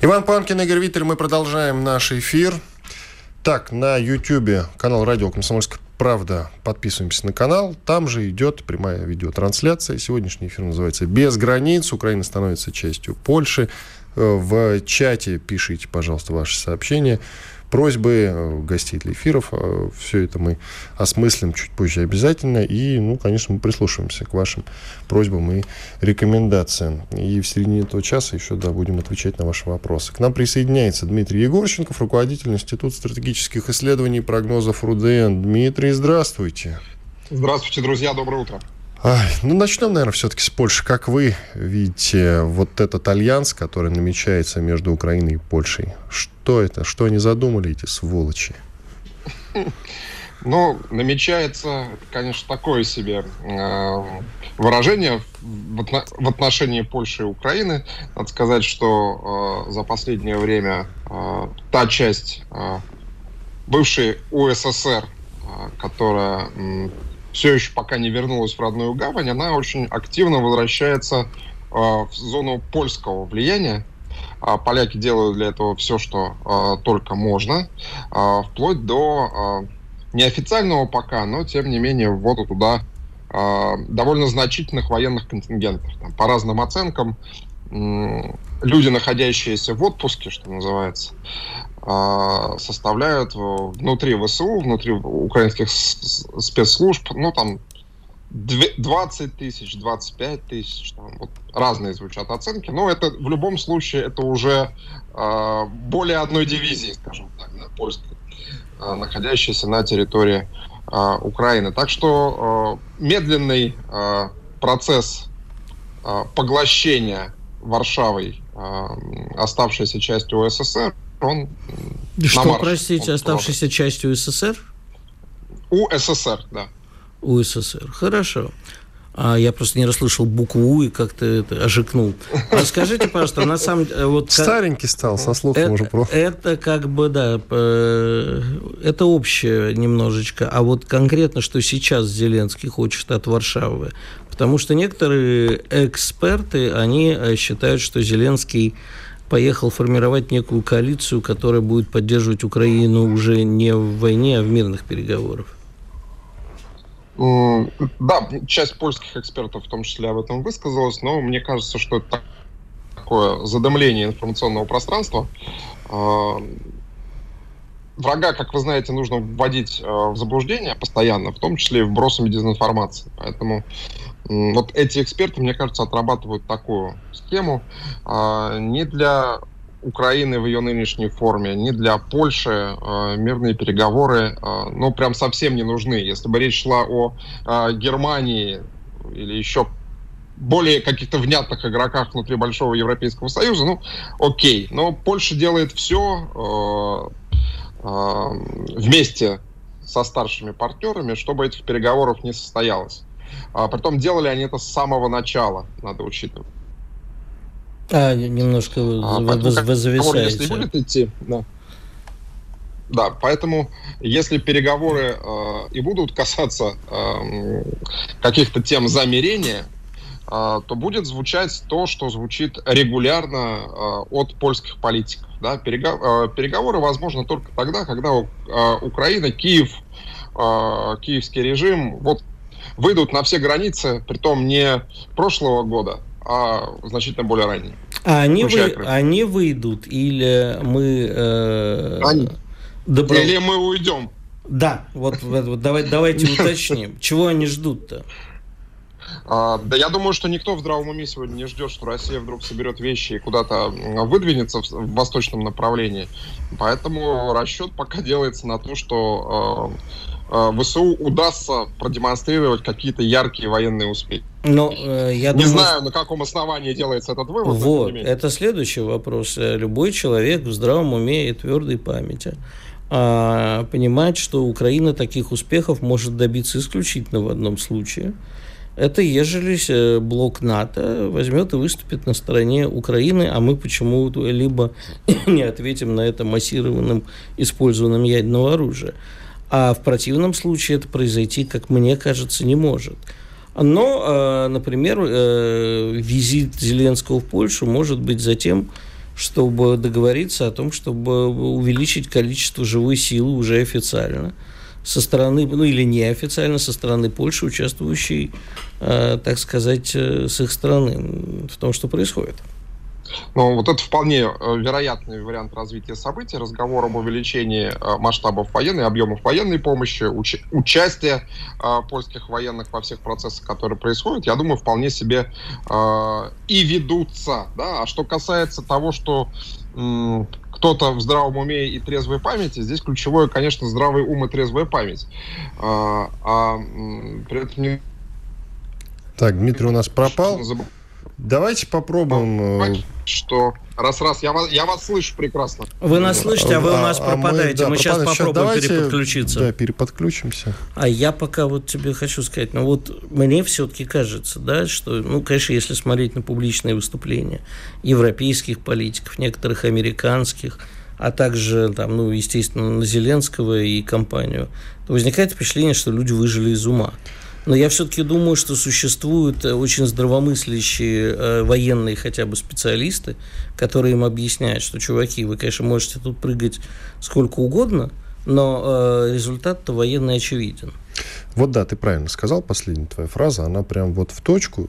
Иван Панкин, Игорь Виттель, мы продолжаем наш эфир. Так, на YouTube канал Радио Комсомольская правда. Подписываемся на канал. Там же идет прямая видеотрансляция. Сегодняшний эфир называется «Без границ». Украина становится частью Польши. Э, в чате пишите, пожалуйста, ваши сообщения просьбы э, гостей для эфиров. Э, Все это мы осмыслим чуть позже обязательно. И, ну, конечно, мы прислушаемся к вашим просьбам и рекомендациям. И в середине этого часа еще, да, будем отвечать на ваши вопросы. К нам присоединяется Дмитрий Егорченков, руководитель Института стратегических исследований и прогнозов РУДН. Дмитрий, здравствуйте. Здравствуйте, друзья, доброе утро. Ну, начнем, наверное, все-таки с Польши. Как вы видите вот этот альянс, который намечается между Украиной и Польшей? Что это? Что они задумали, эти сволочи? Ну, намечается, конечно, такое себе э, выражение в, отношении Польши и Украины. Надо сказать, что э, за последнее время э, та часть бывшей УССР, которая все еще пока не вернулась в родную гавань, она очень активно возвращается э, в зону польского влияния. А поляки делают для этого все, что э, только можно, вплоть до неофициального пока, но тем не менее ввода туда довольно значительных военных контингентов. Там, по разным оценкам, люди, находящиеся в отпуске, что называется, а, составляют внутри ВСУ, внутри украинских спецслужб, ну, там, 20 тысяч, 25 тысяч, там, вот разные звучат оценки, но это в любом случае это уже э, более одной дивизии, скажем так, да, польской, э, находящейся на территории э, Украины. Так что э, медленный э, процесс э, поглощения Варшавой э, оставшейся частью СССР он Что, марш, простите, он оставшейся тоже. частью СССР? УССР, да. УССР, хорошо. А я просто не расслышал букву У и как-то это ожикнул. Расскажите, пожалуйста, на самом деле... Вот, Старенький стал, со слухом это, уже про. Это как бы, да, это общее немножечко. А вот конкретно, что сейчас Зеленский хочет от Варшавы. Потому что некоторые эксперты, они э, считают, что Зеленский поехал формировать некую коалицию, которая будет поддерживать Украину уже не в войне, а в мирных переговорах. Да, часть польских экспертов в том числе об этом высказалась, но мне кажется, что это такое задымление информационного пространства. А, врага, как вы знаете, нужно вводить а, в заблуждение постоянно, в том числе и вбросами дезинформации. Поэтому вот эти эксперты, мне кажется, отрабатывают такую схему а, не для Украины в ее нынешней форме, не для Польши а, мирные переговоры, а, ну, прям совсем не нужны. Если бы речь шла о Германии или еще более каких-то внятных игроках внутри Большого Европейского Союза, ну, окей. Но Польша делает все вместе со старшими партнерами, чтобы этих переговоров не состоялось. А, притом делали они это с самого начала, надо учитывать. А, немножко а, вы, поэтому, вы зависаете. Если будет идти, да. Да, поэтому если переговоры э, и будут касаться э, каких-то тем замерения, э, то будет звучать то, что звучит регулярно э, от польских политиков. Да? Перего, э, переговоры возможно только тогда, когда у, э, Украина, Киев, э, киевский режим вот выйдут на все границы, притом не прошлого года, а значительно более ранние. А они, вы, они выйдут или мы... Э, они. Добро... Или мы уйдем. Да, вот, вот давай, давайте уточним. Чего они ждут-то? А, да я думаю, что никто в здравом уме сегодня не ждет, что Россия вдруг соберет вещи и куда-то выдвинется в, в восточном направлении. Поэтому расчет пока делается на то, что э, э, ВСУ удастся продемонстрировать какие-то яркие военные успехи. Но, э, я не думаю, знаю, на каком основании делается этот вывод. Вот, это следующий вопрос. Любой человек в здравом уме и твердой памяти а, понимает, что Украина таких успехов может добиться исключительно в одном случае – это ежели э, блок НАТО возьмет и выступит на стороне Украины, а мы почему-то либо не ответим на это массированным использованием ядерного оружия. А в противном случае это произойти, как мне кажется, не может. Но, э, например, э, визит Зеленского в Польшу может быть затем, чтобы договориться о том, чтобы увеличить количество живой силы уже официально – со стороны, ну или неофициально со стороны Польши, участвующей, э, так сказать, с их стороны в том, что происходит. Ну, вот это вполне э, вероятный вариант развития событий. Разговор об увеличении э, масштабов военной, объемов военной помощи, уч- участия э, польских военных во всех процессах, которые происходят, я думаю, вполне себе э, и ведутся. Да? А что касается того, что кто-то в здравом уме и трезвой памяти, здесь ключевое, конечно, здравый ум и трезвая память. А, а при этом не... Так, Дмитрий у нас пропал. Давайте попробуем. Э, что раз раз я вас я вас слышу прекрасно. Вы нас слышите, а вы у нас а, пропадаете. А мы, да, мы сейчас попробуем давайте, переподключиться. Да, переподключимся. А я пока вот тебе хочу сказать, ну вот мне все-таки кажется, да, что, ну, конечно, если смотреть на публичные выступления европейских политиков, некоторых американских, а также там, ну, естественно, на Зеленского и компанию, то возникает впечатление, что люди выжили из ума. Но я все-таки думаю, что существуют э, очень здравомыслящие э, военные хотя бы специалисты, которые им объясняют, что, чуваки, вы, конечно, можете тут прыгать сколько угодно, но э, результат-то военный очевиден. Вот да, ты правильно сказал, последняя твоя фраза, она прям вот в точку,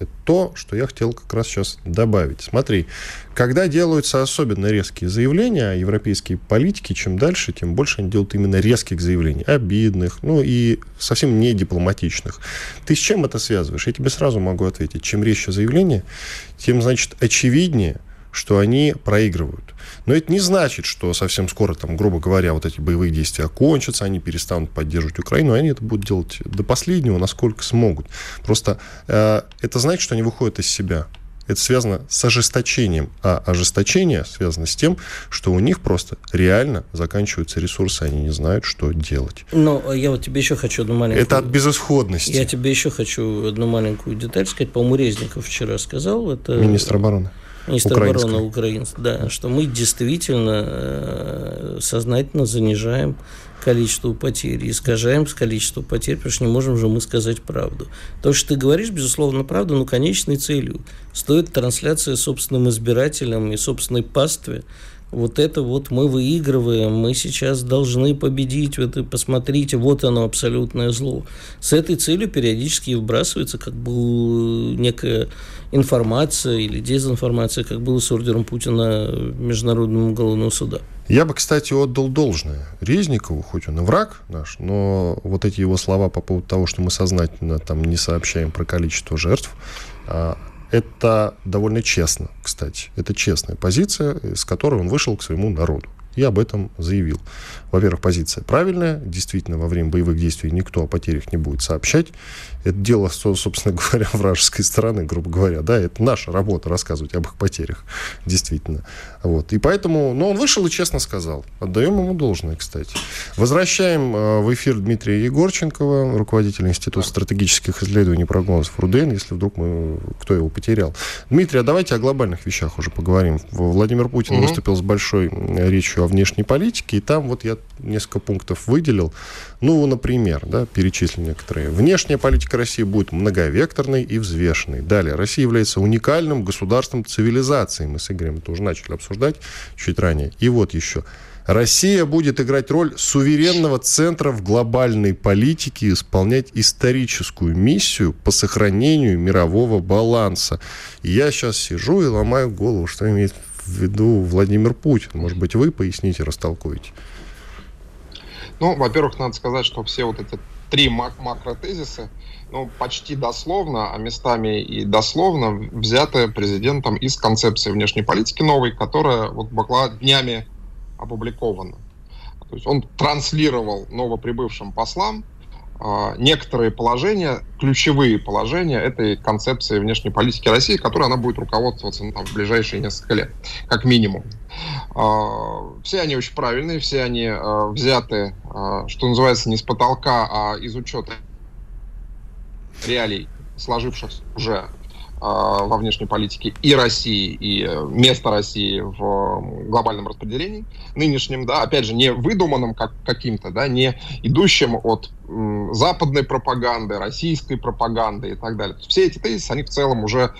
это то, что я хотел как раз сейчас добавить. Смотри, когда делаются особенно резкие заявления, европейские политики, чем дальше, тем больше они делают именно резких заявлений, обидных, ну и совсем не дипломатичных. Ты с чем это связываешь? Я тебе сразу могу ответить. Чем резче заявление, тем, значит, очевиднее – что они проигрывают. Но это не значит, что совсем скоро, там, грубо говоря, вот эти боевые действия окончатся, они перестанут поддерживать Украину, они это будут делать до последнего, насколько смогут. Просто э, это значит, что они выходят из себя. Это связано с ожесточением. А ожесточение связано с тем, что у них просто реально заканчиваются ресурсы, они не знают, что делать. Но я вот тебе еще хочу одну маленькую... Это от безысходности. Я тебе еще хочу одну маленькую деталь сказать. По-моему, Резников вчера сказал. Это... Министр обороны министр обороны украинский, да, что мы действительно э, сознательно занижаем количество потерь, искажаем количество потерь, потому что не можем же мы сказать правду. То, что ты говоришь, безусловно, правда, но конечной целью стоит трансляция собственным избирателям и собственной пастве вот это вот мы выигрываем, мы сейчас должны победить, вот и посмотрите, вот оно абсолютное зло. С этой целью периодически вбрасывается как бы некая информация или дезинформация, как было с ордером Путина Международного уголовного суда. Я бы, кстати, отдал должное Резникову, хоть он и враг наш, но вот эти его слова по поводу того, что мы сознательно там не сообщаем про количество жертв, а, это довольно честно, кстати. Это честная позиция, с которой он вышел к своему народу. Я об этом заявил. Во-первых, позиция правильная. Действительно, во время боевых действий никто о потерях не будет сообщать. Это дело, собственно говоря, вражеской стороны, грубо говоря. Да, это наша работа рассказывать об их потерях. Действительно. Вот. И поэтому, но он вышел и честно сказал. Отдаем ему должное, кстати. Возвращаем э, в эфир Дмитрия Егорченкова, руководителя Института стратегических исследований и прогнозов РУДН, если вдруг мы, кто его потерял. Дмитрий, а давайте о глобальных вещах уже поговорим. Владимир Путин угу. выступил с большой речью о внешней политике, и там вот я несколько пунктов выделил. Ну, например, да, перечислил некоторые. Внешняя политика России будет многовекторной и взвешенной. Далее, Россия является уникальным государством цивилизации. Мы с Игорем это уже начали обсуждать чуть ранее. И вот еще. Россия будет играть роль суверенного центра в глобальной политике и исполнять историческую миссию по сохранению мирового баланса. И я сейчас сижу и ломаю голову, что имеет в виду Владимир Путин. Может быть, вы поясните, растолкуете? Ну, во-первых, надо сказать, что все вот эти три мак макротезиса, ну, почти дословно, а местами и дословно взяты президентом из концепции внешней политики новой, которая вот была днями опубликована. То есть он транслировал новоприбывшим послам некоторые положения, ключевые положения этой концепции внешней политики России, которой она будет руководствоваться ну, там, в ближайшие несколько лет, как минимум. А, все они очень правильные, все они а, взяты, что называется, не с потолка, а из учета реалий, сложившихся уже а, во внешней политике и России, и э, место России в глобальном распределении нынешнем, да, опять же, не выдуманном как, каким-то, да, не идущим от западной пропаганды, российской пропаганды и так далее. Все эти тезисы, они в целом уже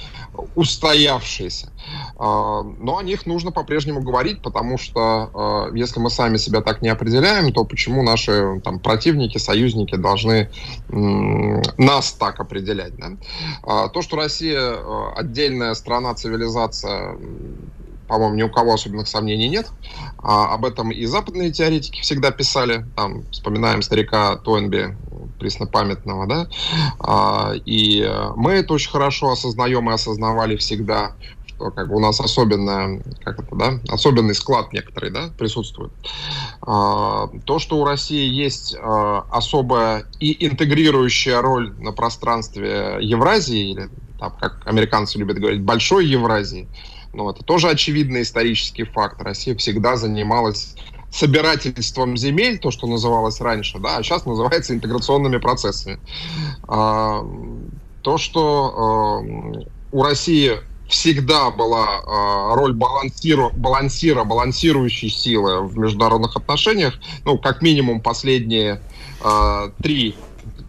устоявшиеся. А, но о них нужно по-прежнему говорить, потому что а, если мы сами себя так не определяем, то почему наши там, противники, союзники должны нас так определять? Да? А, то, что Россия отдельная страна, цивилизация, по-моему, ни у кого особенных сомнений нет. А, об этом и западные теоретики всегда писали. Там вспоминаем старика Тойнби, преснопамятного, да. А, и мы это очень хорошо осознаем и осознавали всегда, что как бы у нас особенная, как это, да, особенный склад некоторый, да, присутствует. А, то, что у России есть а, особая и интегрирующая роль на пространстве Евразии, или там, как американцы любят говорить, большой Евразии, ну, это тоже очевидный исторический факт. Россия всегда занималась собирательством земель, то, что называлось раньше, да, а сейчас называется интеграционными процессами. А, то, что а, у России всегда была э, роль балансира, балансира, балансирующей силы в международных отношениях, ну, как минимум последние три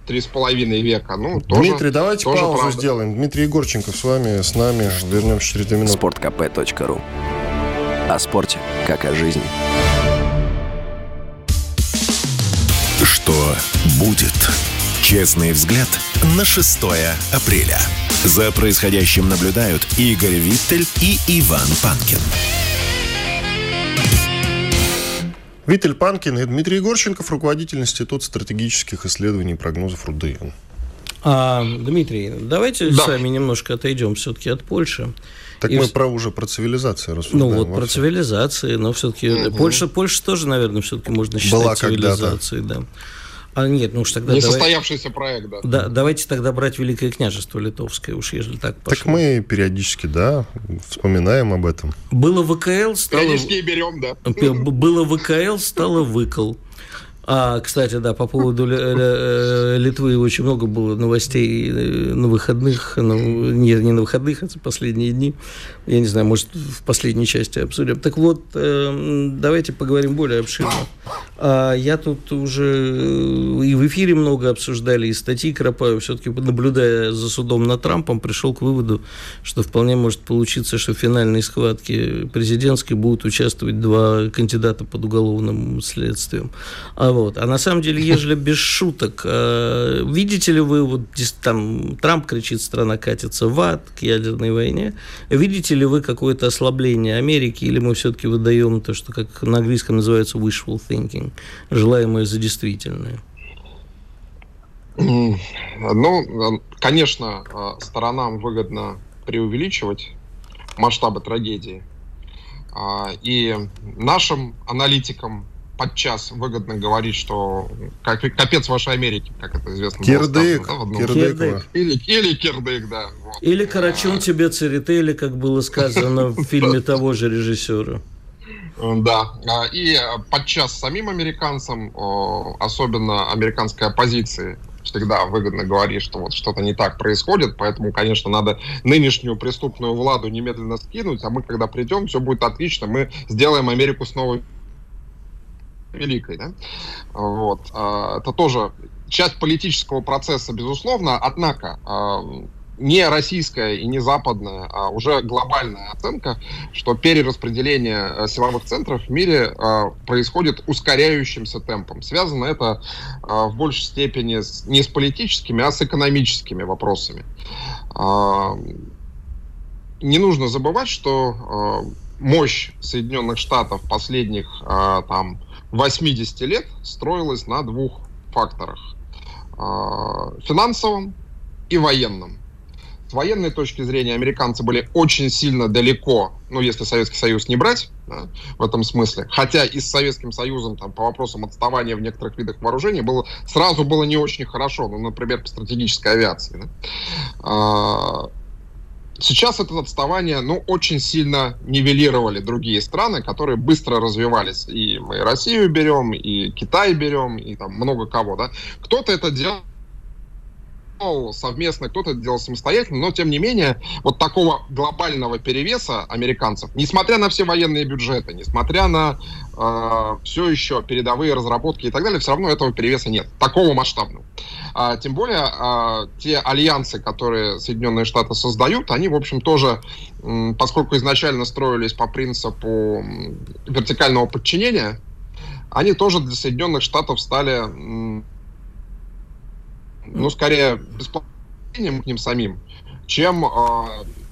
три с половиной века. Ну, тоже, Дмитрий, давайте тоже паузу правда. сделаем. Дмитрий Егорченков с вами, с нами. Вернемся через две минуты. Спорткп.ру О спорте, как о жизни. Что будет? Честный взгляд на 6 апреля. За происходящим наблюдают Игорь Виттель и Иван Панкин. Виталь Панкин и Дмитрий Егорченков, руководитель Института стратегических исследований и прогнозов РУДН. А, Дмитрий, давайте да. сами немножко отойдем все-таки от Польши. Так и мы в... про уже про цивилизацию рассуждаем. Ну вот про цивилизацию, но все-таки угу. Польша, Польша тоже, наверное, все-таки можно считать Была цивилизацией, да. А нет, ну уж тогда... Несостоявшийся давай... проект, да. да. Давайте тогда брать Великое княжество Литовское, уж если так пошло. Так мы периодически, да, вспоминаем об этом. Было ВКЛ, стало... Периодически берем, да. Было ВКЛ, стало выкл. А, кстати, да, по поводу э, Литвы очень много было новостей э, на выходных, ну, не, не на выходных, а последние дни. Я не знаю, может, в последней части обсудим. Так вот, э, давайте поговорим более обширно. А я тут уже и в эфире много обсуждали, и статьи Кропаю, все-таки наблюдая за судом над Трампом, пришел к выводу, что вполне может получиться, что в финальной схватке президентской будут участвовать два кандидата под уголовным следствием. А вот. А на самом деле, ежели без шуток, э, видите ли вы, вот там Трамп кричит, страна катится в ад к ядерной войне, видите ли вы какое-то ослабление Америки, или мы все-таки выдаем то, что как на английском называется wishful thinking, желаемое за действительное? Ну, конечно, э, сторонам выгодно преувеличивать масштабы трагедии. А, и нашим аналитикам подчас выгодно говорить, что как, капец вашей Америки, как это известно. Кирдык. Сказано, да, кирдык. Или, или кирдык, да. Вот. Или Карачун тебе церетели, как было сказано в фильме того же режиссера. Да, а, и подчас самим американцам, особенно американской оппозиции, всегда выгодно говорить, что вот что-то не так происходит, поэтому, конечно, надо нынешнюю преступную владу немедленно скинуть, а мы, когда придем, все будет отлично, мы сделаем Америку снова великой, да? Вот. А, это тоже часть политического процесса, безусловно, однако а, не российская и не западная, а уже глобальная оценка, что перераспределение э, силовых центров в мире происходит ускоряющимся темпом. Связано это в большей степени не с политическими, а с экономическими вопросами. Не нужно забывать, что мощь Соединенных Штатов последних там 80 лет строилась на двух факторах. финансовом и военном. С военной точки зрения американцы были очень сильно далеко, ну, если Советский Союз не брать, да, в этом смысле. Хотя и с Советским Союзом там, по вопросам отставания в некоторых видах вооружений было, сразу было не очень хорошо, ну, например, по стратегической авиации. Да. Сейчас это отставание, ну, очень сильно нивелировали другие страны, которые быстро развивались. И мы Россию берем, и Китай берем, и там много кого, да. Кто-то это делал делал совместно, кто-то делал самостоятельно, но тем не менее вот такого глобального перевеса американцев, несмотря на все военные бюджеты, несмотря на э, все еще передовые разработки и так далее, все равно этого перевеса нет, такого масштабного. А, тем более а, те альянсы, которые Соединенные Штаты создают, они, в общем, тоже, поскольку изначально строились по принципу вертикального подчинения, они тоже для Соединенных Штатов стали ну, скорее, бесплатным к ним самим, чем э,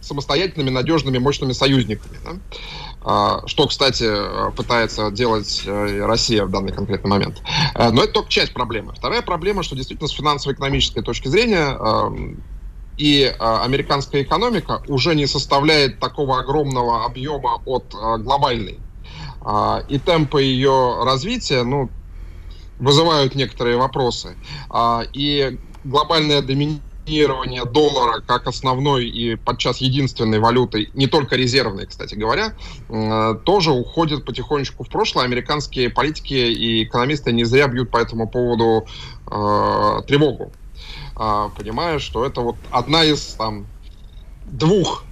самостоятельными, надежными, мощными союзниками. Да? Э, что, кстати, пытается делать э, Россия в данный конкретный момент. Э, но это только часть проблемы. Вторая проблема, что действительно с финансово-экономической точки зрения э, и э, американская экономика уже не составляет такого огромного объема от глобальной. Э, и темпы ее развития, ну, вызывают некоторые вопросы. А, и глобальное доминирование доллара как основной и подчас единственной валютой, не только резервной, кстати говоря, тоже уходит потихонечку в прошлое. Американские политики и экономисты не зря бьют по этому поводу э, тревогу, э, понимая, что это вот одна из там двух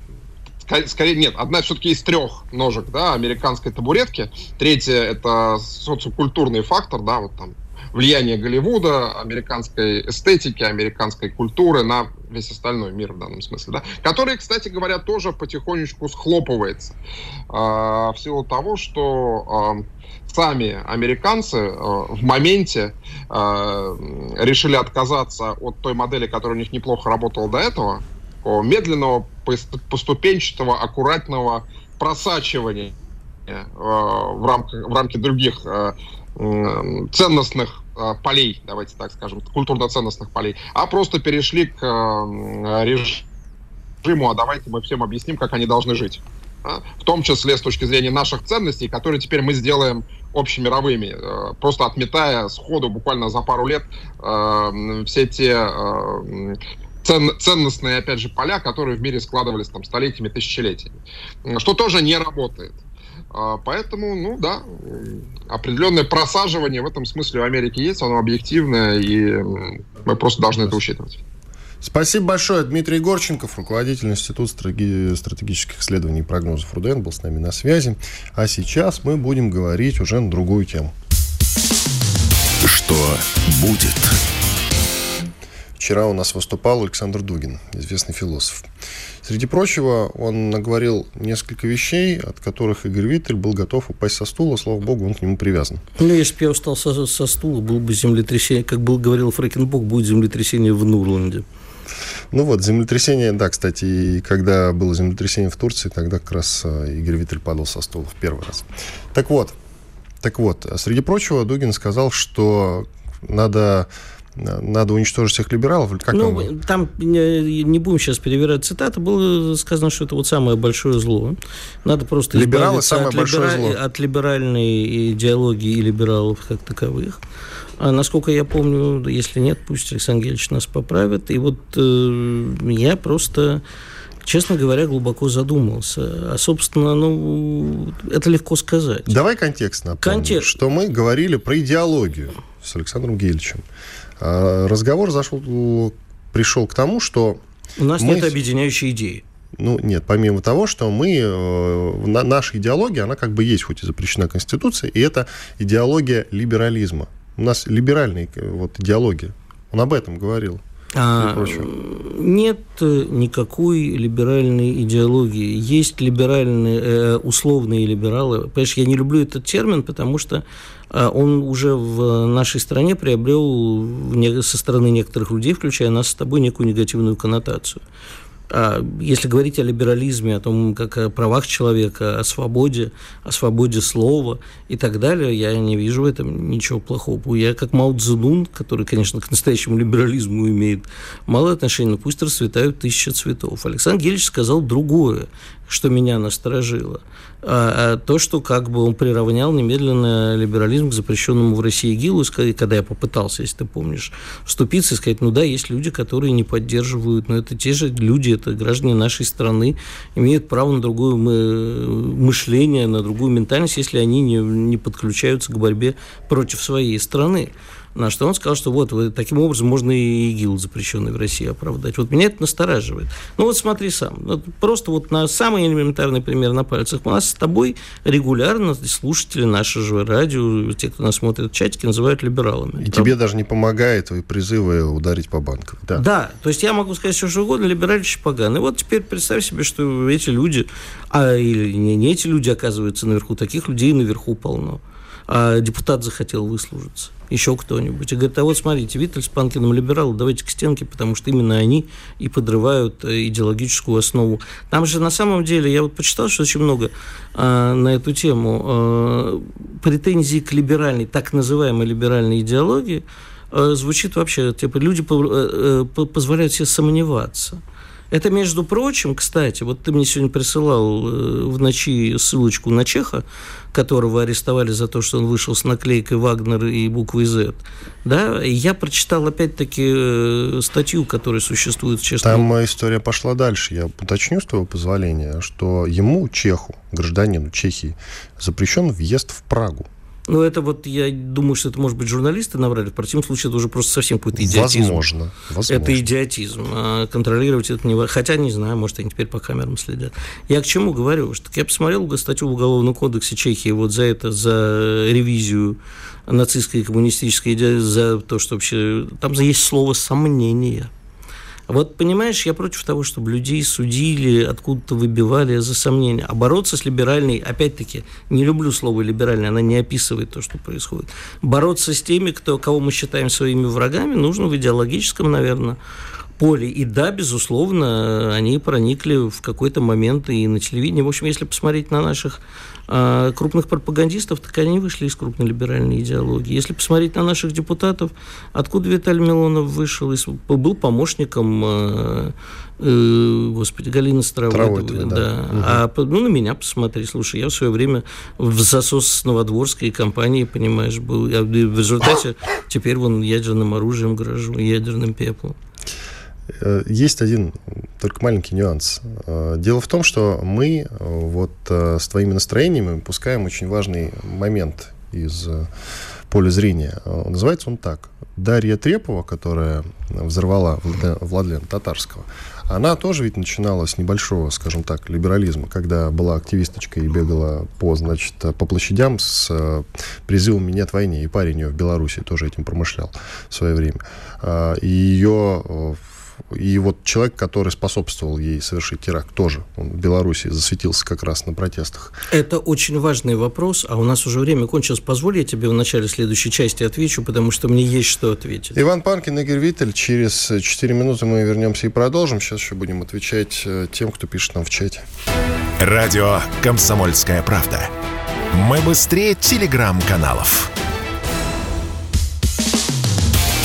скорее, нет, одна все-таки из трех ножек, да, американской табуретки. Третья — это социокультурный фактор, да, вот там влияние Голливуда, американской эстетики, американской культуры на весь остальной мир в данном смысле, да, который, кстати говоря, тоже потихонечку схлопывается. Э, в силу того, что э, сами американцы э, в моменте э, решили отказаться от той модели, которая у них неплохо работала до этого, медленного, поступенчатого, аккуратного просачивания э, в, рамках, в рамки других э, ценностных полей, давайте так скажем, культурно-ценностных полей, а просто перешли к режиму, а давайте мы всем объясним, как они должны жить. В том числе с точки зрения наших ценностей, которые теперь мы сделаем общемировыми, просто отметая сходу буквально за пару лет все те цен, ценностные, опять же, поля, которые в мире складывались там столетиями, тысячелетиями. Что тоже не работает. А, поэтому, ну да, определенное просаживание в этом смысле в Америке есть, оно объективное, и мы просто должны это учитывать. Спасибо большое. Дмитрий Горченков, руководитель Института стратегических исследований и прогнозов РУДН, был с нами на связи. А сейчас мы будем говорить уже на другую тему. Что будет? Вчера у нас выступал Александр Дугин, известный философ. Среди прочего, он наговорил несколько вещей, от которых Игорь Виттель был готов упасть со стула, слава богу, он к нему привязан. Ну, если бы я устал со, со стула, был бы землетрясение, как был говорил Фрэкенбок, будет землетрясение в Нурланде. Ну вот, землетрясение, да, кстати, и когда было землетрясение в Турции, тогда как раз э, Игорь Виттель падал со стула в первый раз. Так вот, так вот, среди прочего, Дугин сказал, что надо надо уничтожить всех либералов? Как ну, он... там не, будем сейчас перевирать цитаты, было сказано, что это вот самое большое зло. Надо просто Либералы самое от, большое либера... зло. от либеральной идеологии и либералов как таковых. А насколько я помню, если нет, пусть Александр Гельевич нас поправит. И вот э, я просто честно говоря, глубоко задумался. А, собственно, ну, это легко сказать. Давай контекст напомним, Контекст. что мы говорили про идеологию с Александром Гельчем. А, разговор зашел, пришел к тому, что... У нас мы... нет объединяющей идеи. Ну, нет, помимо того, что мы, э, на, наша идеология, она как бы есть, хоть и запрещена Конституцией, и это идеология либерализма. У нас либеральная э, вот, идеология. Он об этом говорил. А, нет никакой либеральной идеологии. Есть либеральные, э, условные либералы. Понимаешь, я не люблю этот термин, потому что а он уже в нашей стране приобрел со стороны некоторых людей, включая нас с тобой, некую негативную коннотацию. А если говорить о либерализме, о том, как о правах человека, о свободе, о свободе слова и так далее, я не вижу в этом ничего плохого. Я как Мао Цзэдун, который, конечно, к настоящему либерализму имеет малое отношение, но пусть расцветают тысячи цветов. Александр Гельевич сказал другое, что меня насторожило – а, а то, что как бы он приравнял немедленно либерализм к запрещенному в России ИГИЛу, когда я попытался, если ты помнишь, вступиться и сказать, ну да, есть люди, которые не поддерживают, но это те же люди, это граждане нашей страны, имеют право на другое мышление, на другую ментальность, если они не, не подключаются к борьбе против своей страны. На что он сказал, что вот таким образом можно и ИГИЛ, запрещенный в России, оправдать. Вот меня это настораживает. Ну вот смотри сам. Вот просто вот на самый элементарный пример на пальцах. У нас с тобой регулярно слушатели наши же радио, те, кто нас смотрит в чатике, называют либералами. И Правда? тебе даже не помогает твои призывы ударить по банкам. Да. да, то есть я могу сказать все что угодно, либералище поганый. Вот теперь представь себе, что эти люди, а или не, не эти люди оказываются наверху, таких людей наверху полно. А депутат захотел выслужиться еще кто-нибудь. И говорит, а вот смотрите, Виттель с Панкиным либералы, давайте к стенке, потому что именно они и подрывают э, идеологическую основу. Там же на самом деле, я вот почитал, что очень много э, на эту тему э, претензий к либеральной, так называемой либеральной идеологии, э, звучит вообще, типа, люди по, э, э позволяют себе сомневаться. Это, между прочим, кстати, вот ты мне сегодня присылал э, в ночи ссылочку на Чеха, которого арестовали за то, что он вышел с наклейкой «Вагнер» и буквой «З». Да? Я прочитал, опять-таки, э, статью, которая существует в чешском... Там история пошла дальше. Я уточню, с твоего позволения, что ему, Чеху, гражданину Чехии, запрещен въезд в Прагу. Ну, это вот, я думаю, что это, может быть, журналисты набрали. В противном случае это уже просто совсем какой-то идиотизм. Возможно. возможно. Это идиотизм. А контролировать это не... Хотя, не знаю, может, они теперь по камерам следят. Я к чему говорю? Что я посмотрел статью в Уголовном кодексе Чехии вот за это, за ревизию нацистской и коммунистической идеи, за то, что вообще... Там есть слово «сомнение». Вот, понимаешь, я против того, чтобы людей судили, откуда-то выбивали за сомнения. А бороться с либеральной, опять-таки, не люблю слово либеральный, она не описывает то, что происходит. Бороться с теми, кто, кого мы считаем своими врагами, нужно в идеологическом, наверное, поле. И да, безусловно, они проникли в какой-то момент и на телевидении. В общем, если посмотреть на наших а крупных пропагандистов, так они вышли из крупной либеральной идеологии. Если посмотреть на наших депутатов, откуда Виталий Милонов вышел, был помощником э, э, господи, Галина Старовойтова. да. да. Угу. А ну, на меня посмотри, слушай, я в свое время в засос Новодворской компании, понимаешь, был. Я в результате теперь вон ядерным оружием грожу, ядерным пеплом. Э, есть один только маленький нюанс. Э, дело в том, что мы э, вот с твоими настроениями пускаем очень важный момент из поля зрения. Называется он так. Дарья Трепова, которая взорвала Владлена Татарского, она тоже ведь начинала с небольшого, скажем так, либерализма, когда была активисточкой и бегала по, значит, по площадям с призывом «Нет войне», и парень ее в Беларуси тоже этим промышлял в свое время. И ее и вот человек, который способствовал ей совершить теракт, тоже он в Беларуси засветился как раз на протестах. Это очень важный вопрос, а у нас уже время кончилось. Позволь, я тебе в начале следующей части отвечу, потому что мне есть что ответить. Иван Панкин, Игорь Виттель. Через 4 минуты мы вернемся и продолжим. Сейчас еще будем отвечать э, тем, кто пишет нам в чате. Радио «Комсомольская правда». Мы быстрее телеграм-каналов.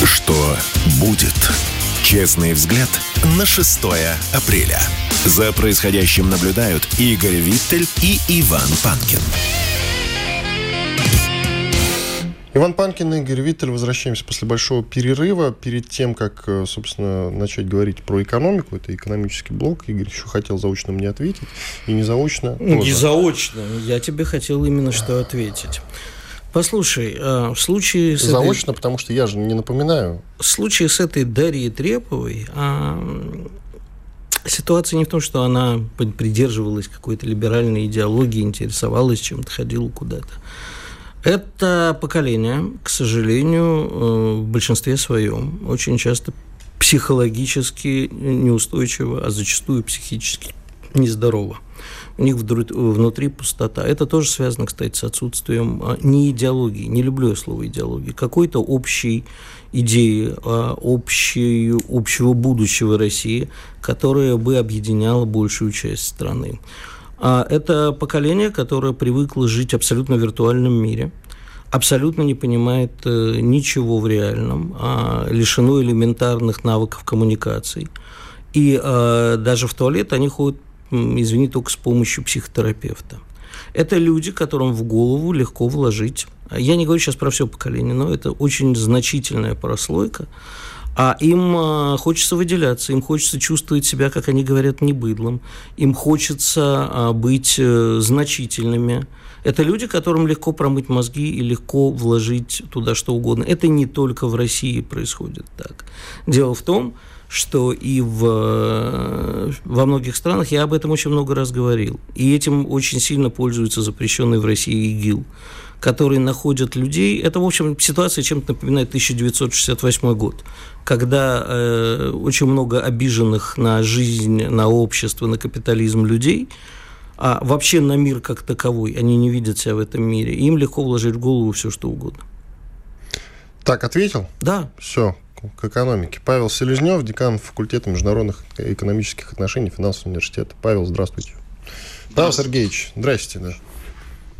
Что будет? Честный взгляд на 6 апреля. За происходящим наблюдают Игорь Виттель и Иван Панкин. Иван Панкин и Игорь Виттель. Возвращаемся после большого перерыва. Перед тем, как, э, собственно, начать говорить про экономику, это экономический блок, Игорь еще хотел заочно мне ответить. И не заочно Не тоже. заочно. Я тебе хотел именно что ответить. Послушай, а, в случае с Заочно, этой... потому что я же не напоминаю. В случае с этой Дарьей Треповой а, ситуация не в том, что она придерживалась какой-то либеральной идеологии, интересовалась чем-то, ходила куда-то. Это поколение, к сожалению, э, в большинстве своем очень часто психологически неустойчиво, а зачастую психически нездорово. У них внутри пустота. Это тоже связано, кстати, с отсутствием а, не идеологии, не люблю я слово идеологии, какой-то общей идеи а, общей, общего будущего России, которая бы объединяла большую часть страны. А это поколение, которое привыкло жить абсолютно в виртуальном мире, абсолютно не понимает э, ничего в реальном, лишено элементарных навыков коммуникаций. И э, даже в туалет они ходят, извини, только с помощью психотерапевта. Это люди, которым в голову легко вложить. Я не говорю сейчас про все поколение, но это очень значительная прослойка. А им а, хочется выделяться, им хочется чувствовать себя, как они говорят, не быдлом. Им хочется а, быть а, значительными. Это люди, которым легко промыть мозги и легко вложить туда что угодно. Это не только в России происходит так. Дело в том, что и в, во многих странах, я об этом очень много раз говорил, и этим очень сильно пользуется запрещенный в России ИГИЛ, который находят людей. Это, в общем, ситуация чем-то напоминает 1968 год, когда э, очень много обиженных на жизнь, на общество, на капитализм людей, а вообще на мир как таковой, они не видят себя в этом мире, им легко вложить в голову все, что угодно. Так, ответил? Да. Все, к экономике. Павел Селезнев, декан факультета международных экономических отношений финансового университета. Павел, здравствуйте. Павел Сергеевич, здрасте, да.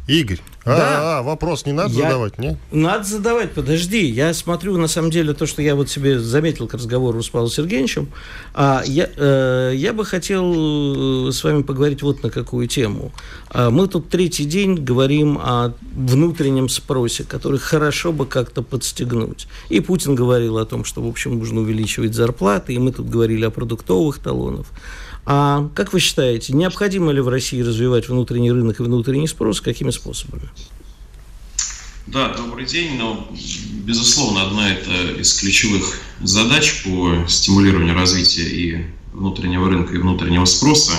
Игорь. А, да. а, вопрос не надо я... задавать, не? Надо задавать, подожди. Я смотрю, на самом деле, то, что я вот себе заметил к разговору с Павлом Сергеевичем. А, я, э, я бы хотел э, с вами поговорить вот на какую тему. А, мы тут третий день говорим о внутреннем спросе, который хорошо бы как-то подстегнуть. И Путин говорил о том, что, в общем, нужно увеличивать зарплаты, и мы тут говорили о продуктовых талонах. А как вы считаете, необходимо ли в России развивать внутренний рынок и внутренний спрос? Какими способами? Да, добрый день. Но, безусловно, одна это из ключевых задач по стимулированию развития и внутреннего рынка, и внутреннего спроса.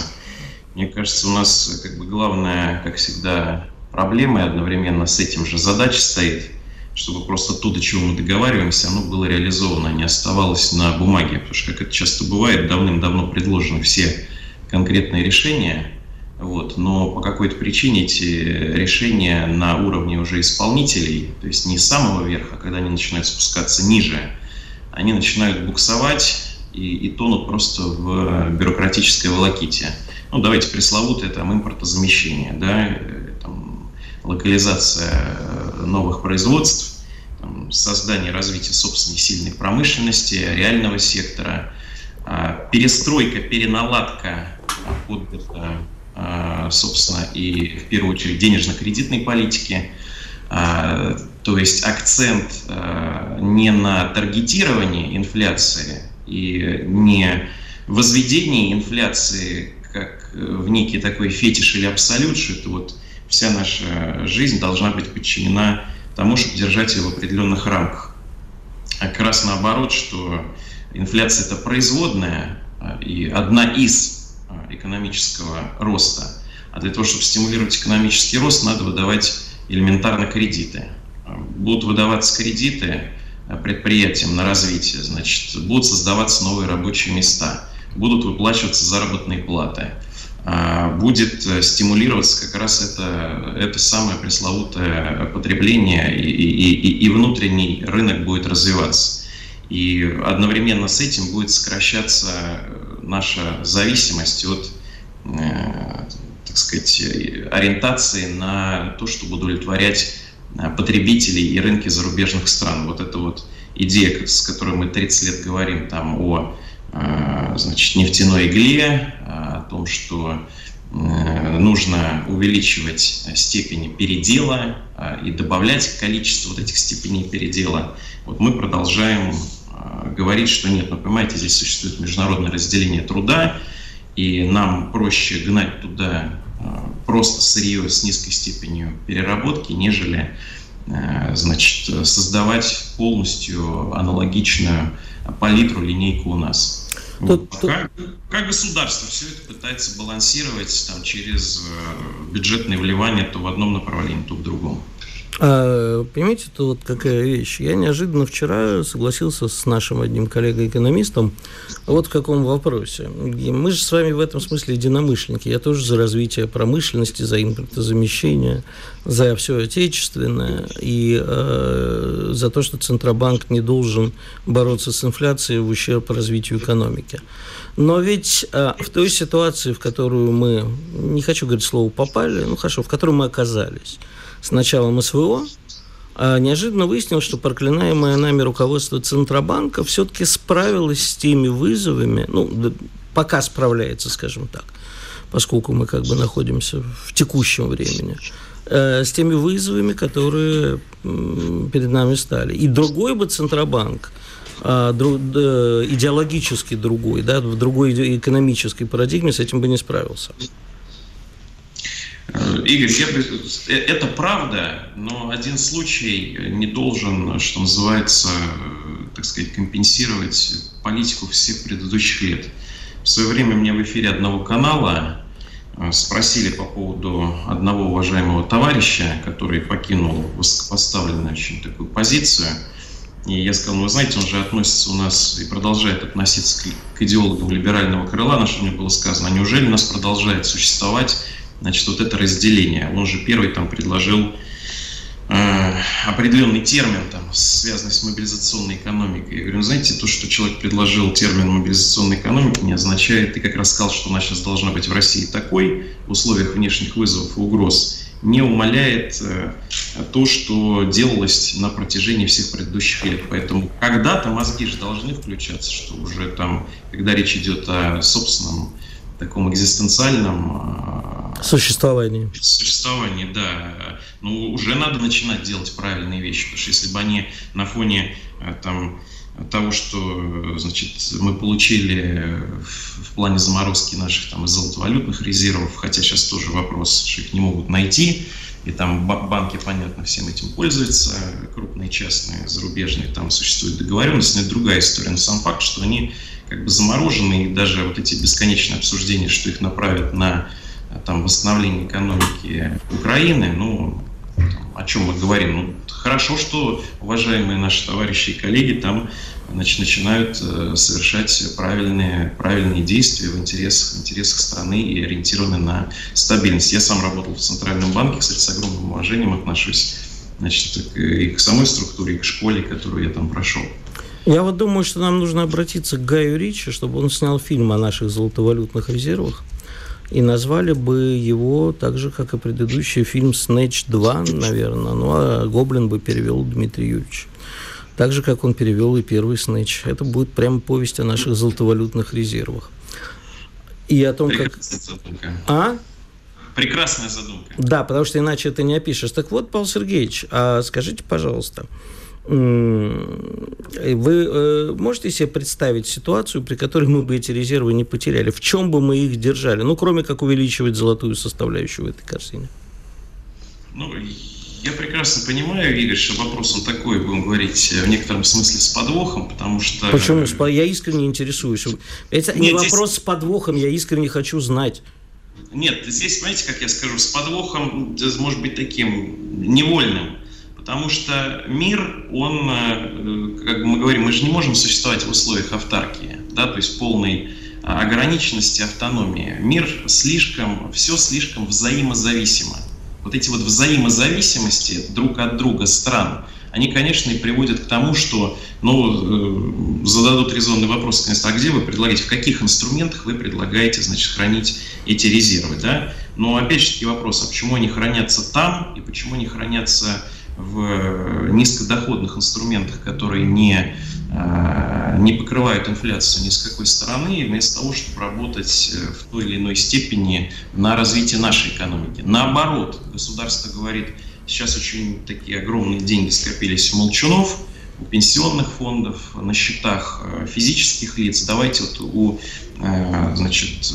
Мне кажется, у нас как бы главная, как всегда, проблема и одновременно с этим же задача стоит – чтобы просто то, до чего мы договариваемся, оно было реализовано, а не оставалось на бумаге. Потому что, как это часто бывает, давным-давно предложены все конкретные решения, вот, но по какой-то причине эти решения на уровне уже исполнителей, то есть не с самого верха, когда они начинают спускаться ниже, они начинают буксовать и, и тонут просто в бюрократической волоките. Ну, давайте пресловутое там импортозамещение, да, локализация новых производств, создание, развитие собственной сильной промышленности, реального сектора, а, перестройка, переналадка под а, собственно, и в первую очередь денежно-кредитной политики, а, то есть акцент не на таргетировании инфляции и не возведении инфляции как в некий такой фетиш или абсолют, что это вот вся наша жизнь должна быть подчинена тому, чтобы держать ее в определенных рамках. А как раз наоборот, что инфляция – это производная а, и одна из а, экономического роста. А для того, чтобы стимулировать экономический рост, надо выдавать элементарно кредиты. А, будут выдаваться кредиты предприятиям на развитие, значит, будут создаваться новые рабочие места, будут выплачиваться заработные платы – будет э, стимулироваться как раз это, это самое пресловутое потребление, и, и, и внутренний рынок будет развиваться. И одновременно с этим будет сокращаться э, наша зависимость от, э, так сказать, ориентации на то, чтобы удовлетворять потребителей и рынки зарубежных стран. Вот это вот идея, с которой мы 30 лет говорим там о значит, нефтяной игле, о том, что э, нужно увеличивать степени передела э, и добавлять количество вот этих степеней передела. Вот мы продолжаем э, говорить, что нет, но понимаете, здесь существует международное разделение труда, и нам проще гнать туда просто сырье с низкой степенью переработки, нежели значит, создавать полностью аналогичную палитру, линейку у нас. Тут, тут... Как, как государство все это пытается балансировать там, через э, бюджетные вливания то в одном направлении, то в другом? А, понимаете, это вот какая вещь. Я неожиданно вчера согласился с нашим одним коллегой-экономистом вот в каком вопросе. Мы же с вами в этом смысле единомышленники. Я тоже за развитие промышленности, за импортозамещение, за все отечественное и э, за то, что Центробанк не должен бороться с инфляцией в ущерб развитию экономики. Но ведь э, в той ситуации, в которую мы, не хочу говорить слово попали, ну хорошо, в которой мы оказались – с началом СВО, а неожиданно выяснилось, что проклинаемое нами руководство Центробанка все-таки справилось с теми вызовами, ну, пока справляется, скажем так, поскольку мы как бы находимся в текущем времени, э, с теми вызовами, которые перед нами стали. И другой бы Центробанк, а, идеологически другой, да, в другой экономической парадигме с этим бы не справился. Э, Игорь, я э, это правда, но один случай не должен, что называется, э, так сказать, компенсировать политику всех предыдущих лет. В свое время мне в эфире одного канала спросили по поводу одного уважаемого товарища, который покинул высокопоставленную очень такую позицию. И я сказал, ну вы знаете, он же относится у нас и продолжает относиться к, к идеологам либерального крыла, на что мне было сказано, неужели у нас продолжает существовать Значит, вот это разделение. Он же первый там предложил э, определенный термин, там, связанный с мобилизационной экономикой. Я говорю, ну, знаете, то, что человек предложил термин мобилизационной экономики, не означает, ты как раз сказал, что она сейчас должна быть в России такой в условиях внешних вызовов и угроз, не умаляет э, то, что делалось на протяжении всех предыдущих лет. Поэтому когда-то мозги же должны включаться, что уже там, когда речь идет о собственном таком экзистенциальном э, существовании. Существовании, да. Ну, уже надо начинать делать правильные вещи, потому что если бы они на фоне э, там, того, что значит, мы получили в плане заморозки наших там, золотовалютных резервов, хотя сейчас тоже вопрос, что их не могут найти, и там банки, понятно, всем этим пользуются, крупные, частные, зарубежные, там существует договоренность, но это другая история. Но сам факт, что они как бы заморожены, и даже вот эти бесконечные обсуждения, что их направят на там, восстановление экономики Украины, ну, о чем мы говорим? Ну, хорошо, что уважаемые наши товарищи и коллеги там значит, начинают э, совершать правильные, правильные действия в интересах, в интересах страны и ориентированы на стабильность. Я сам работал в Центральном банке, кстати, с огромным уважением отношусь значит, и к самой структуре, и к школе, которую я там прошел. Я вот думаю, что нам нужно обратиться к Гаю Ричи, чтобы он снял фильм о наших золотовалютных резервах. И назвали бы его так же, как и предыдущий фильм «Снэч 2», наверное. Ну, а «Гоблин» бы перевел Дмитрий Юрьевич. Так же, как он перевел и первый «Снэч». Это будет прямо повесть о наших золотовалютных резервах. И о том, как... А? Прекрасная задумка. Да, потому что иначе это не опишешь. Так вот, Павел Сергеевич, а скажите, пожалуйста, вы э, можете себе представить ситуацию, при которой мы бы эти резервы не потеряли? В чем бы мы их держали? Ну, кроме как увеличивать золотую составляющую в этой корзине. Ну, я прекрасно понимаю, Игорь, что вопрос он такой, будем говорить, в некотором смысле с подвохом, потому что... Почему? Я искренне интересуюсь. Это Нет, не здесь... вопрос с подвохом, я искренне хочу знать. Нет, здесь, понимаете, как я скажу, с подвохом, может быть, таким невольным. Потому что мир, он, э, как мы говорим, мы же не можем существовать в условиях автаркии, да, то есть полной а, ограниченности, автономии. Мир слишком, все слишком взаимозависимо. Вот эти вот взаимозависимости друг от друга стран, они, конечно, и приводят к тому, что ну, э, зададут резонный вопрос, конечно, а где вы предлагаете, в каких инструментах вы предлагаете, значит, хранить эти резервы, да? Но опять же таки вопрос, а почему они хранятся там и почему они хранятся в низкодоходных инструментах, которые не, э, не покрывают инфляцию ни с какой стороны, вместо того, чтобы работать э, в той или иной степени на развитие нашей экономики. Наоборот, государство говорит, сейчас очень такие огромные деньги скопились у молчунов, у пенсионных фондов, на счетах э, физических лиц. Давайте вот у значит,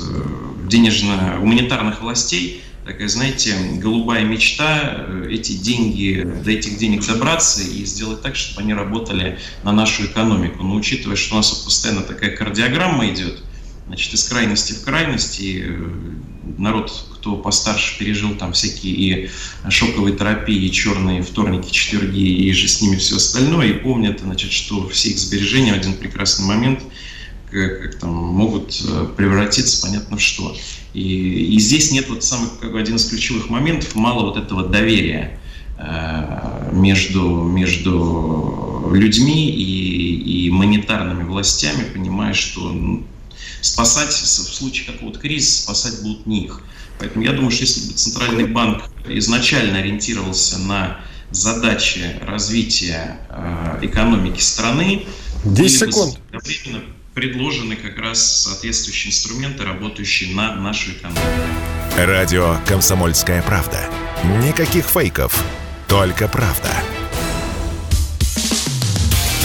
денежно-гуманитарных властей такая, знаете, голубая мечта, э, эти деньги, до этих денег добраться и сделать так, чтобы они работали на нашу экономику. Но учитывая, что у нас постоянно такая кардиограмма идет, значит, из крайности в крайность, и э, народ, кто постарше пережил там всякие и шоковые терапии, и черные вторники, четверги, и же с ними все остальное, и помнят, значит, что все их сбережения в один прекрасный момент как, как там, могут э, превратиться понятно в что. И, и здесь нет вот самый, как один из ключевых моментов, мало вот этого доверия э, между, между людьми и, и монетарными властями, понимая, что спасать в случае какого-то кризиса спасать будут не их. Поэтому я думаю, что если бы Центральный банк изначально ориентировался на задачи развития э, экономики страны, 10 секунд. Предложены как раз соответствующие инструменты, работающие на нашу экономику. Радио «Комсомольская правда». Никаких фейков, только правда.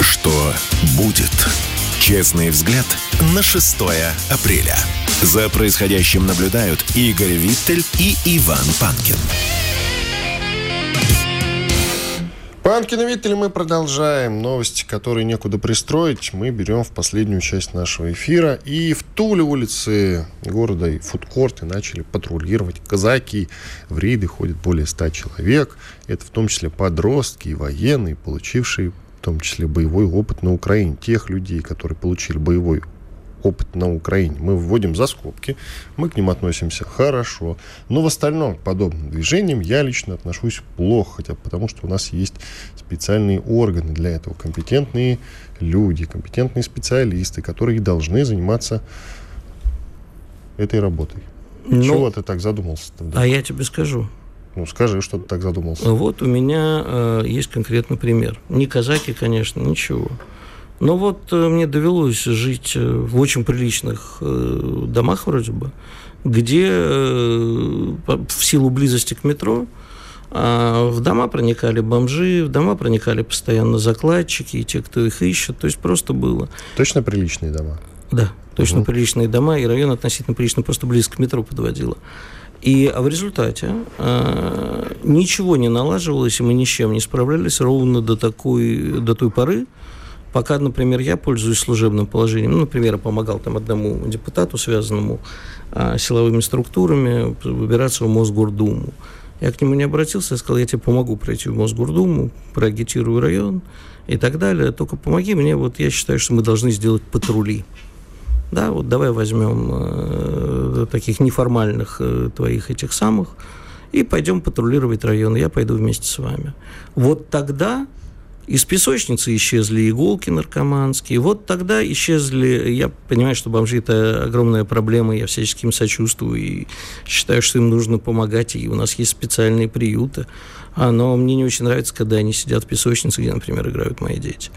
Что будет? Честный взгляд на 6 апреля. За происходящим наблюдают Игорь Виттель и Иван Панкин. Панкин и Виттель, мы продолжаем. Новости, которые некуда пристроить, мы берем в последнюю часть нашего эфира. И в Туле улицы города и фудкорты начали патрулировать казаки. В рейды ходит более ста человек. Это в том числе подростки и военные, получившие в том числе боевой опыт на Украине. Тех людей, которые получили боевой опыт на Украине. Мы вводим за скобки, мы к ним относимся хорошо. Но в остальном к подобным движениям я лично отношусь плохо, хотя потому что у нас есть специальные органы для этого, компетентные люди, компетентные специалисты, которые должны заниматься этой работой. Ну, Чего ты так задумался? Тогда? А я тебе скажу. Ну, скажи, что ты так задумался. Вот у меня э, есть конкретный пример. Не казаки, конечно, ничего. Но вот э, мне довелось жить э, в очень приличных э, домах вроде бы, где в силу близости к метро а в дома проникали бомжи, в дома проникали постоянно закладчики и те, кто их ищет. То есть просто было. Точно приличные дома? Да, точно угу. приличные дома, и район относительно прилично, просто близко к метро подводило. И а в результате э, ничего не налаживалось, и мы ни с чем не справлялись ровно до, такой, до той поры, пока, например, я пользуюсь служебным положением. Ну, например, я помогал там одному депутату, связанному э, силовыми структурами, выбираться в Мосгордуму. Я к нему не обратился, я сказал, я тебе помогу пройти в Мосгордуму, проагитирую район и так далее. Только помоги мне, вот я считаю, что мы должны сделать патрули. Да, вот давай возьмем э, таких неформальных э, твоих этих самых и пойдем патрулировать район. Я пойду вместе с вами. Вот тогда из песочницы исчезли иголки наркоманские. Вот тогда исчезли... Я понимаю, что бомжи – это огромная проблема, я всячески им сочувствую и считаю, что им нужно помогать, и у нас есть специальные приюты. Но мне не очень нравится, когда они сидят в песочнице, где, например, играют мои дети.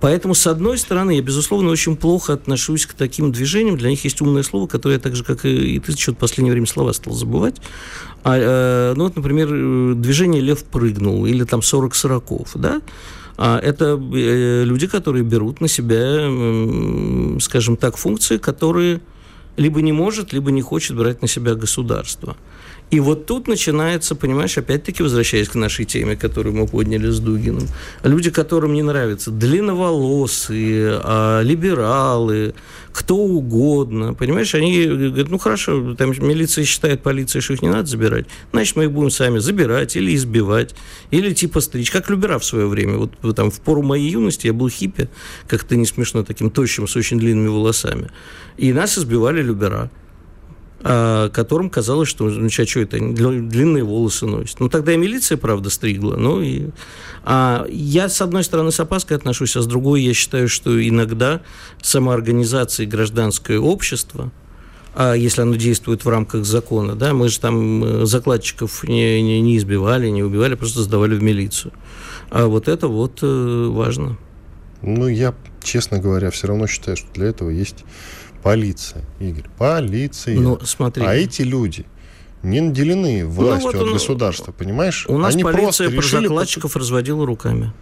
Поэтому, с одной стороны, я, безусловно, очень плохо отношусь к таким движениям. Для них есть умное слово, которое я так же, как и ты, что-то в последнее время слова стал забывать. А, э, ну, вот, например, движение «Лев прыгнул» или там «40 сороков», да? А это э, люди, которые берут на себя, скажем так, функции, которые либо не может, либо не хочет брать на себя государство. И вот тут начинается, понимаешь, опять-таки возвращаясь к нашей теме, которую мы подняли с Дугиным, люди, которым не нравятся длинноволосые, а, либералы, кто угодно, понимаешь, они говорят, ну хорошо, там милиция считает, полиция, что их не надо забирать, значит, мы их будем сами забирать или избивать, или типа стричь, как любера в свое время. Вот там в пору моей юности я был хиппи, как-то не смешно, таким тощим, с очень длинными волосами. И нас избивали любера. А, которым казалось, что, ну, что это, длинные волосы носит. Ну, тогда и милиция, правда, стригла. Ну, и... а я, с одной стороны, с опаской отношусь, а с другой, я считаю, что иногда самоорганизация и гражданское общество, а если оно действует в рамках закона, да, мы же там э, закладчиков не, не, не избивали, не убивали, просто сдавали в милицию. А вот это вот э, важно. Ну, я, честно говоря, все равно считаю, что для этого есть Полиция, Игорь, полиция. Ну, смотри. А эти люди не наделены властью ну, вот от он, государства, понимаешь? У нас Они полиция про решили... закладчиков разводила руками.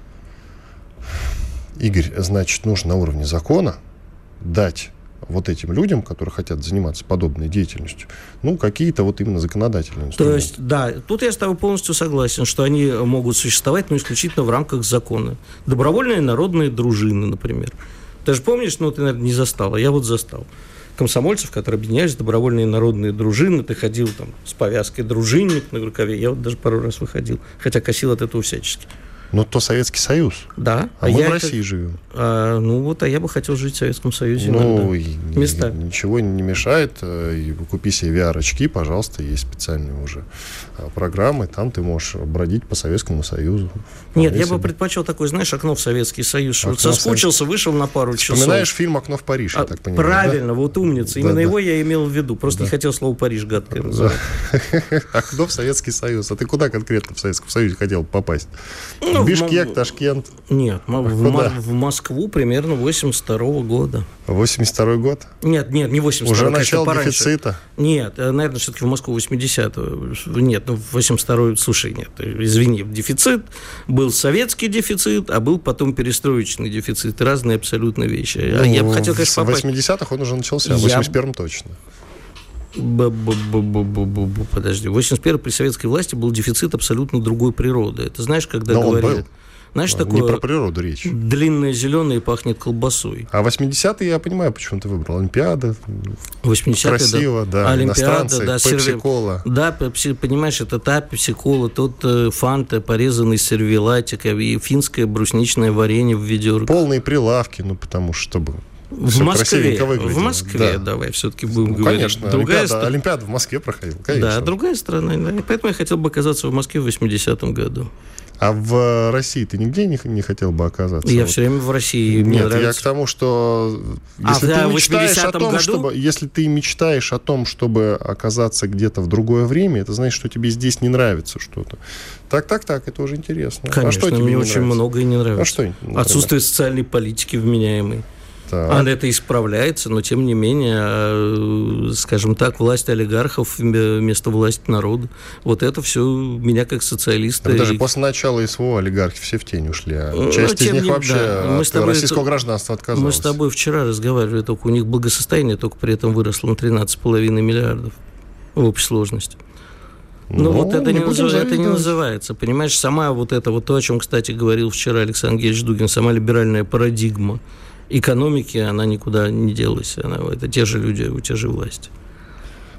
Игорь, значит, нужно на уровне закона дать вот этим людям, которые хотят заниматься подобной деятельностью, ну, какие-то вот именно законодательные инструменты. То есть, да, тут я с тобой полностью согласен, что они могут существовать, но исключительно в рамках закона. Добровольные народные дружины, например. Ты же помнишь, ну, ты, наверное, не застала, я вот застал. комсомольцев, которые объединялись добровольные народные дружины. Ты ходил там с повязкой дружинник на рукаве. Я вот даже пару раз выходил, хотя косил от этого всячески. Но то Советский Союз. Да. А, а мы в России это... живем. А, ну вот, а я бы хотел жить в Советском Союзе. Ну, места. Ничего не мешает. Э, купи себе VR-очки, пожалуйста, есть специальные уже а, программы. Там ты можешь бродить по Советскому Союзу. Нет, я бы предпочел такое, знаешь, окно в Советский Союз. Окно вот соскучился, Совет... вышел на пару часов. Вспоминаешь фильм «Окно в Париж», я а, так понимаю. Правильно, да? вот умница. Именно да, его я имел в виду. Просто да. не хотел слово «Париж» гадкое называть. Окно в Советский Союз. А ты куда конкретно в Советском Союзе хотел попасть? Ну, ну, Бишкек, Ташкент. Нет, в, в Москву примерно 82 -го года. 82 год? Нет, нет, не 82 Уже начало пораньше. дефицита? Нет, э, наверное, все-таки в Москву 80-го. Нет, ну 82 слушай, нет, извини, дефицит. Был советский дефицит, а был потом перестроечный дефицит. Разные абсолютно вещи. Ну, я бы хотел, конечно, попасть... В 80-х он уже начался, в 81-м точно. Подожди, в 81 при советской власти был дефицит абсолютно другой природы. Это знаешь, когда Но говорили... Знаешь, не такое... Не про природу речь. Длинное зеленое пахнет колбасой. А 80-е я понимаю, почему ты выбрал. Олимпиада. 80 Красиво, да. да Олимпиада, да. Пепси-кола. Да, пепси, понимаешь, это та пепси-кола, тот э, фанта, порезанный сервелатик и финское брусничное варенье в ведерке. Полные прилавки, ну, потому что, чтобы в Москве, в Москве, да. давай все-таки будем ну, говорить. Конечно, другая Олимпиада, ст... Олимпиада в Москве проходила, конечно. Да, другая страна. Да. И поэтому я хотел бы оказаться в Москве в 80-м году. А в России ты нигде не, не хотел бы оказаться? Я вот. все время в России. Мне Нет, нравится. я к тому, что а, если а, ты мечтаешь о том, году? чтобы, если ты мечтаешь о том, чтобы оказаться где-то в другое время, это значит, что тебе здесь не нравится что-то. Так, так, так, это уже интересно. Конечно, а что тебе мне очень нравится? многое не нравится. А что? Отсутствие социальной политики вменяемой. Так. А это исправляется, но тем не менее, э, скажем так, власть олигархов вместо власти народа. Вот это все меня как социалиста... даже и... после начала СВО олигархи все в тень ушли, а ну, часть из них не... вообще да. мы от тобой российского гражданства отказалась. Мы с тобой вчера разговаривали, только у них благосостояние только при этом выросло на 13,5 миллиардов в общей сложности. Ну, ну вот это не, назыв... это не называется. Понимаешь, сама вот это, вот то, о чем, кстати, говорил вчера Александр Геевич Дугин, сама либеральная парадигма экономики, она никуда не делась. Она, это те же люди, у те же власти.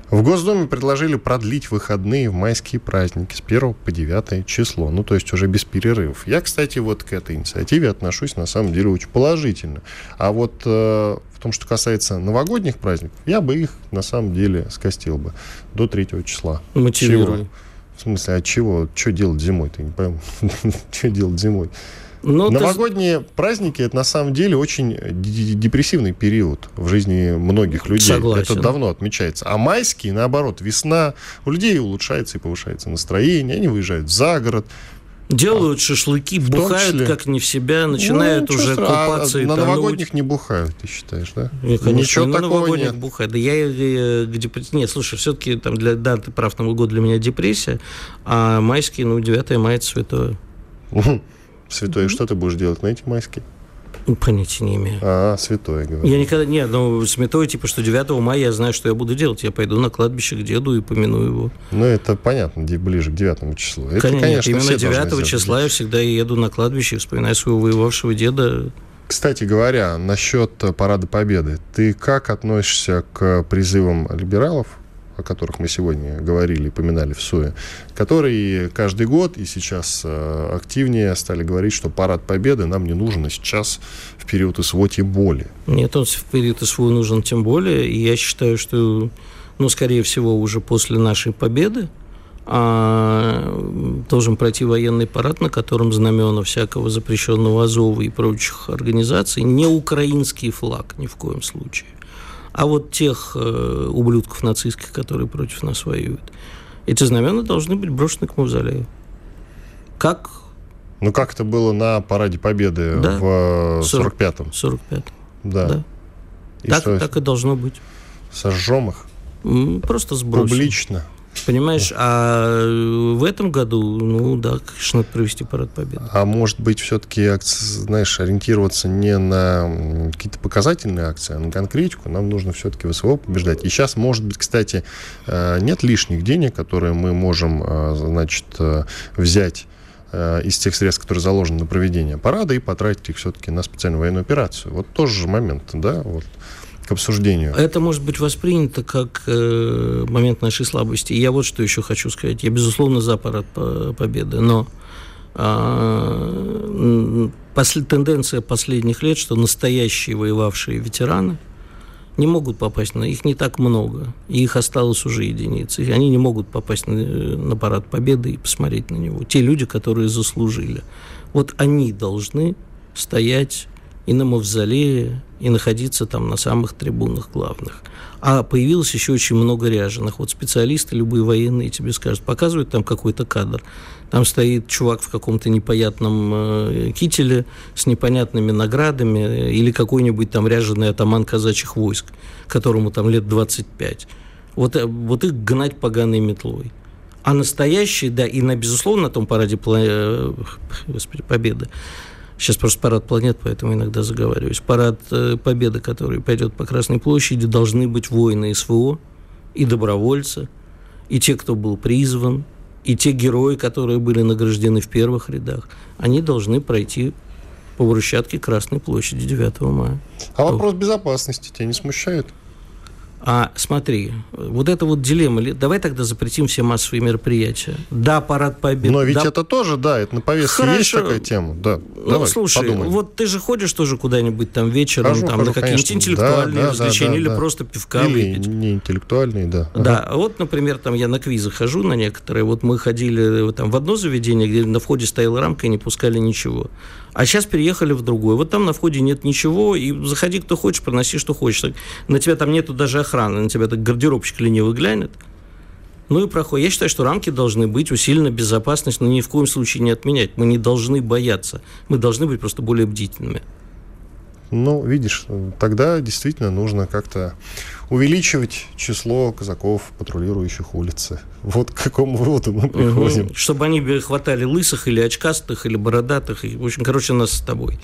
В Госдуме предложили продлить выходные в майские праздники с 1 по 9 число, ну то есть уже без перерывов. Я, кстати, вот к этой инициативе отношусь на самом деле очень положительно. А вот э, в том, что касается новогодних праздников, я бы их на самом деле скостил бы до 3 числа. Мотивирую. В смысле, от чего? Что делать зимой? Ты не пойму. Что делать зимой? Но ну, Новогодние ты... праздники это на самом деле очень депрессивный период в жизни многих людей. Согласен. Это давно отмечается. А майские, наоборот, весна, у людей улучшается и повышается настроение, они выезжают за город, Делают а, шашлыки, бухают числе... как не в себя, начинают ну, уже купаться а, и на тонуть. новогодних не бухают, ты считаешь, да? И, конечно, Ничего на такого новогодних нет. бухают. Да я, я где, нет, слушай, все-таки там для да, ты прав, Новый год для меня депрессия, а майские, ну, 9 мая это святое. Святой, mm-hmm. что ты будешь делать на эти майские? Ну, понятия не имею. А, святой, говорю. Я никогда... Нет, ну, святой, типа, что 9 мая я знаю, что я буду делать. Я пойду на кладбище к деду и помяну его. Ну, это понятно, ближе к 9 числу. Это, конечно, конечно именно 9 числа я всегда еду на кладбище и вспоминаю своего воевавшего деда. Кстати говоря, насчет Парада Победы. Ты как относишься к призывам либералов о которых мы сегодня говорили и поминали в СУЭ, которые каждый год и сейчас э, активнее стали говорить, что парад победы нам не нужен, и сейчас в период СВО тем более. Нет, он в период СВО нужен тем более, и я считаю, что, ну, скорее всего, уже после нашей победы а, должен пройти военный парад, на котором знамена всякого запрещенного Азова и прочих организаций, не украинский флаг ни в коем случае а вот тех э, ублюдков нацистских, которые против нас воюют. Эти знамена должны быть брошены к мавзолею. Как? Ну, как это было на Параде Победы да. в 45-м? 45-м. Да. да. И так, что, так и должно быть. Сожжем их? Просто сбросим. Публично? Понимаешь, а в этом году, ну да, конечно, надо провести парад победы. А может быть, все-таки, знаешь, ориентироваться не на какие-то показательные акции, а на конкретику. Нам нужно все-таки в СВО побеждать. И сейчас, может быть, кстати, э, нет лишних денег, которые мы можем, э, значит, э, взять из тех средств, которые заложены на проведение парада, и потратить их все-таки на специальную военную операцию. Вот тоже же момент, да, вот к обсуждению. Это может быть воспринято как э, момент нашей слабости. Я вот что еще хочу сказать. Я, безусловно, за парад победы, но э, посл- тенденция последних лет, что настоящие воевавшие ветераны не могут попасть на... Их не так много, и их осталось уже единицы. Они не могут попасть на, на парад победы и посмотреть на него. Те люди, которые заслужили. Вот они должны стоять и на мавзолее, и находиться там на самых трибунах главных. А появилось еще очень много ряженых. Вот специалисты, любые военные тебе скажут, показывают там какой-то кадр. Там стоит чувак в каком-то непонятном э, кителе с непонятными наградами э, или какой-нибудь там ряженый атаман казачьих войск, которому там лет 25. Вот, э, вот их гнать поганой метлой. А настоящие, да, и на, безусловно, на том параде Господи, Победы Сейчас просто парад планет, поэтому иногда заговариваюсь. Парад э, Победы, который пойдет по Красной площади, должны быть воины СВО и добровольцы, и те, кто был призван, и те герои, которые были награждены в первых рядах. Они должны пройти по брусчатке Красной площади 9 мая. А вопрос безопасности тебя не смущает? А смотри, вот это вот дилемма. Давай тогда запретим все массовые мероприятия. Да, парад победы. Но ведь да... это тоже, да, это на повестке Хорошо. есть такая тема. Да. Ну, Давай, слушай, подумаем. вот ты же ходишь тоже куда-нибудь там вечером, хожу, там, хожу, на какие-нибудь интеллектуальные да, развлечения, да, да, или да. просто пивка или выпить. не интеллектуальные, да. Да, ага. вот, например, там я на квизы хожу на некоторые. Вот мы ходили там в одно заведение, где на входе стояла рамка и не пускали ничего. А сейчас переехали в другое. Вот там на входе нет ничего, и заходи кто хочешь, проноси что хочешь. На тебя там нету даже охраны, на тебя так гардеробщик ленивый глянет. Ну и проходит. Я считаю, что рамки должны быть, усилена безопасность, но ни в коем случае не отменять. Мы не должны бояться. Мы должны быть просто более бдительными. Ну, видишь, тогда действительно нужно как-то увеличивать число казаков, патрулирующих улицы. Вот к какому выводу мы приходим. Угу. Чтобы они хватали лысых или очкастых, или бородатых. В общем, короче, нас с тобой.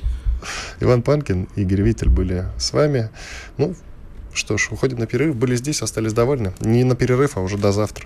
Иван Панкин, Игорь Виттель были с вами. Ну, что ж, уходим на перерыв. Были здесь, остались довольны. Не на перерыв, а уже до завтра.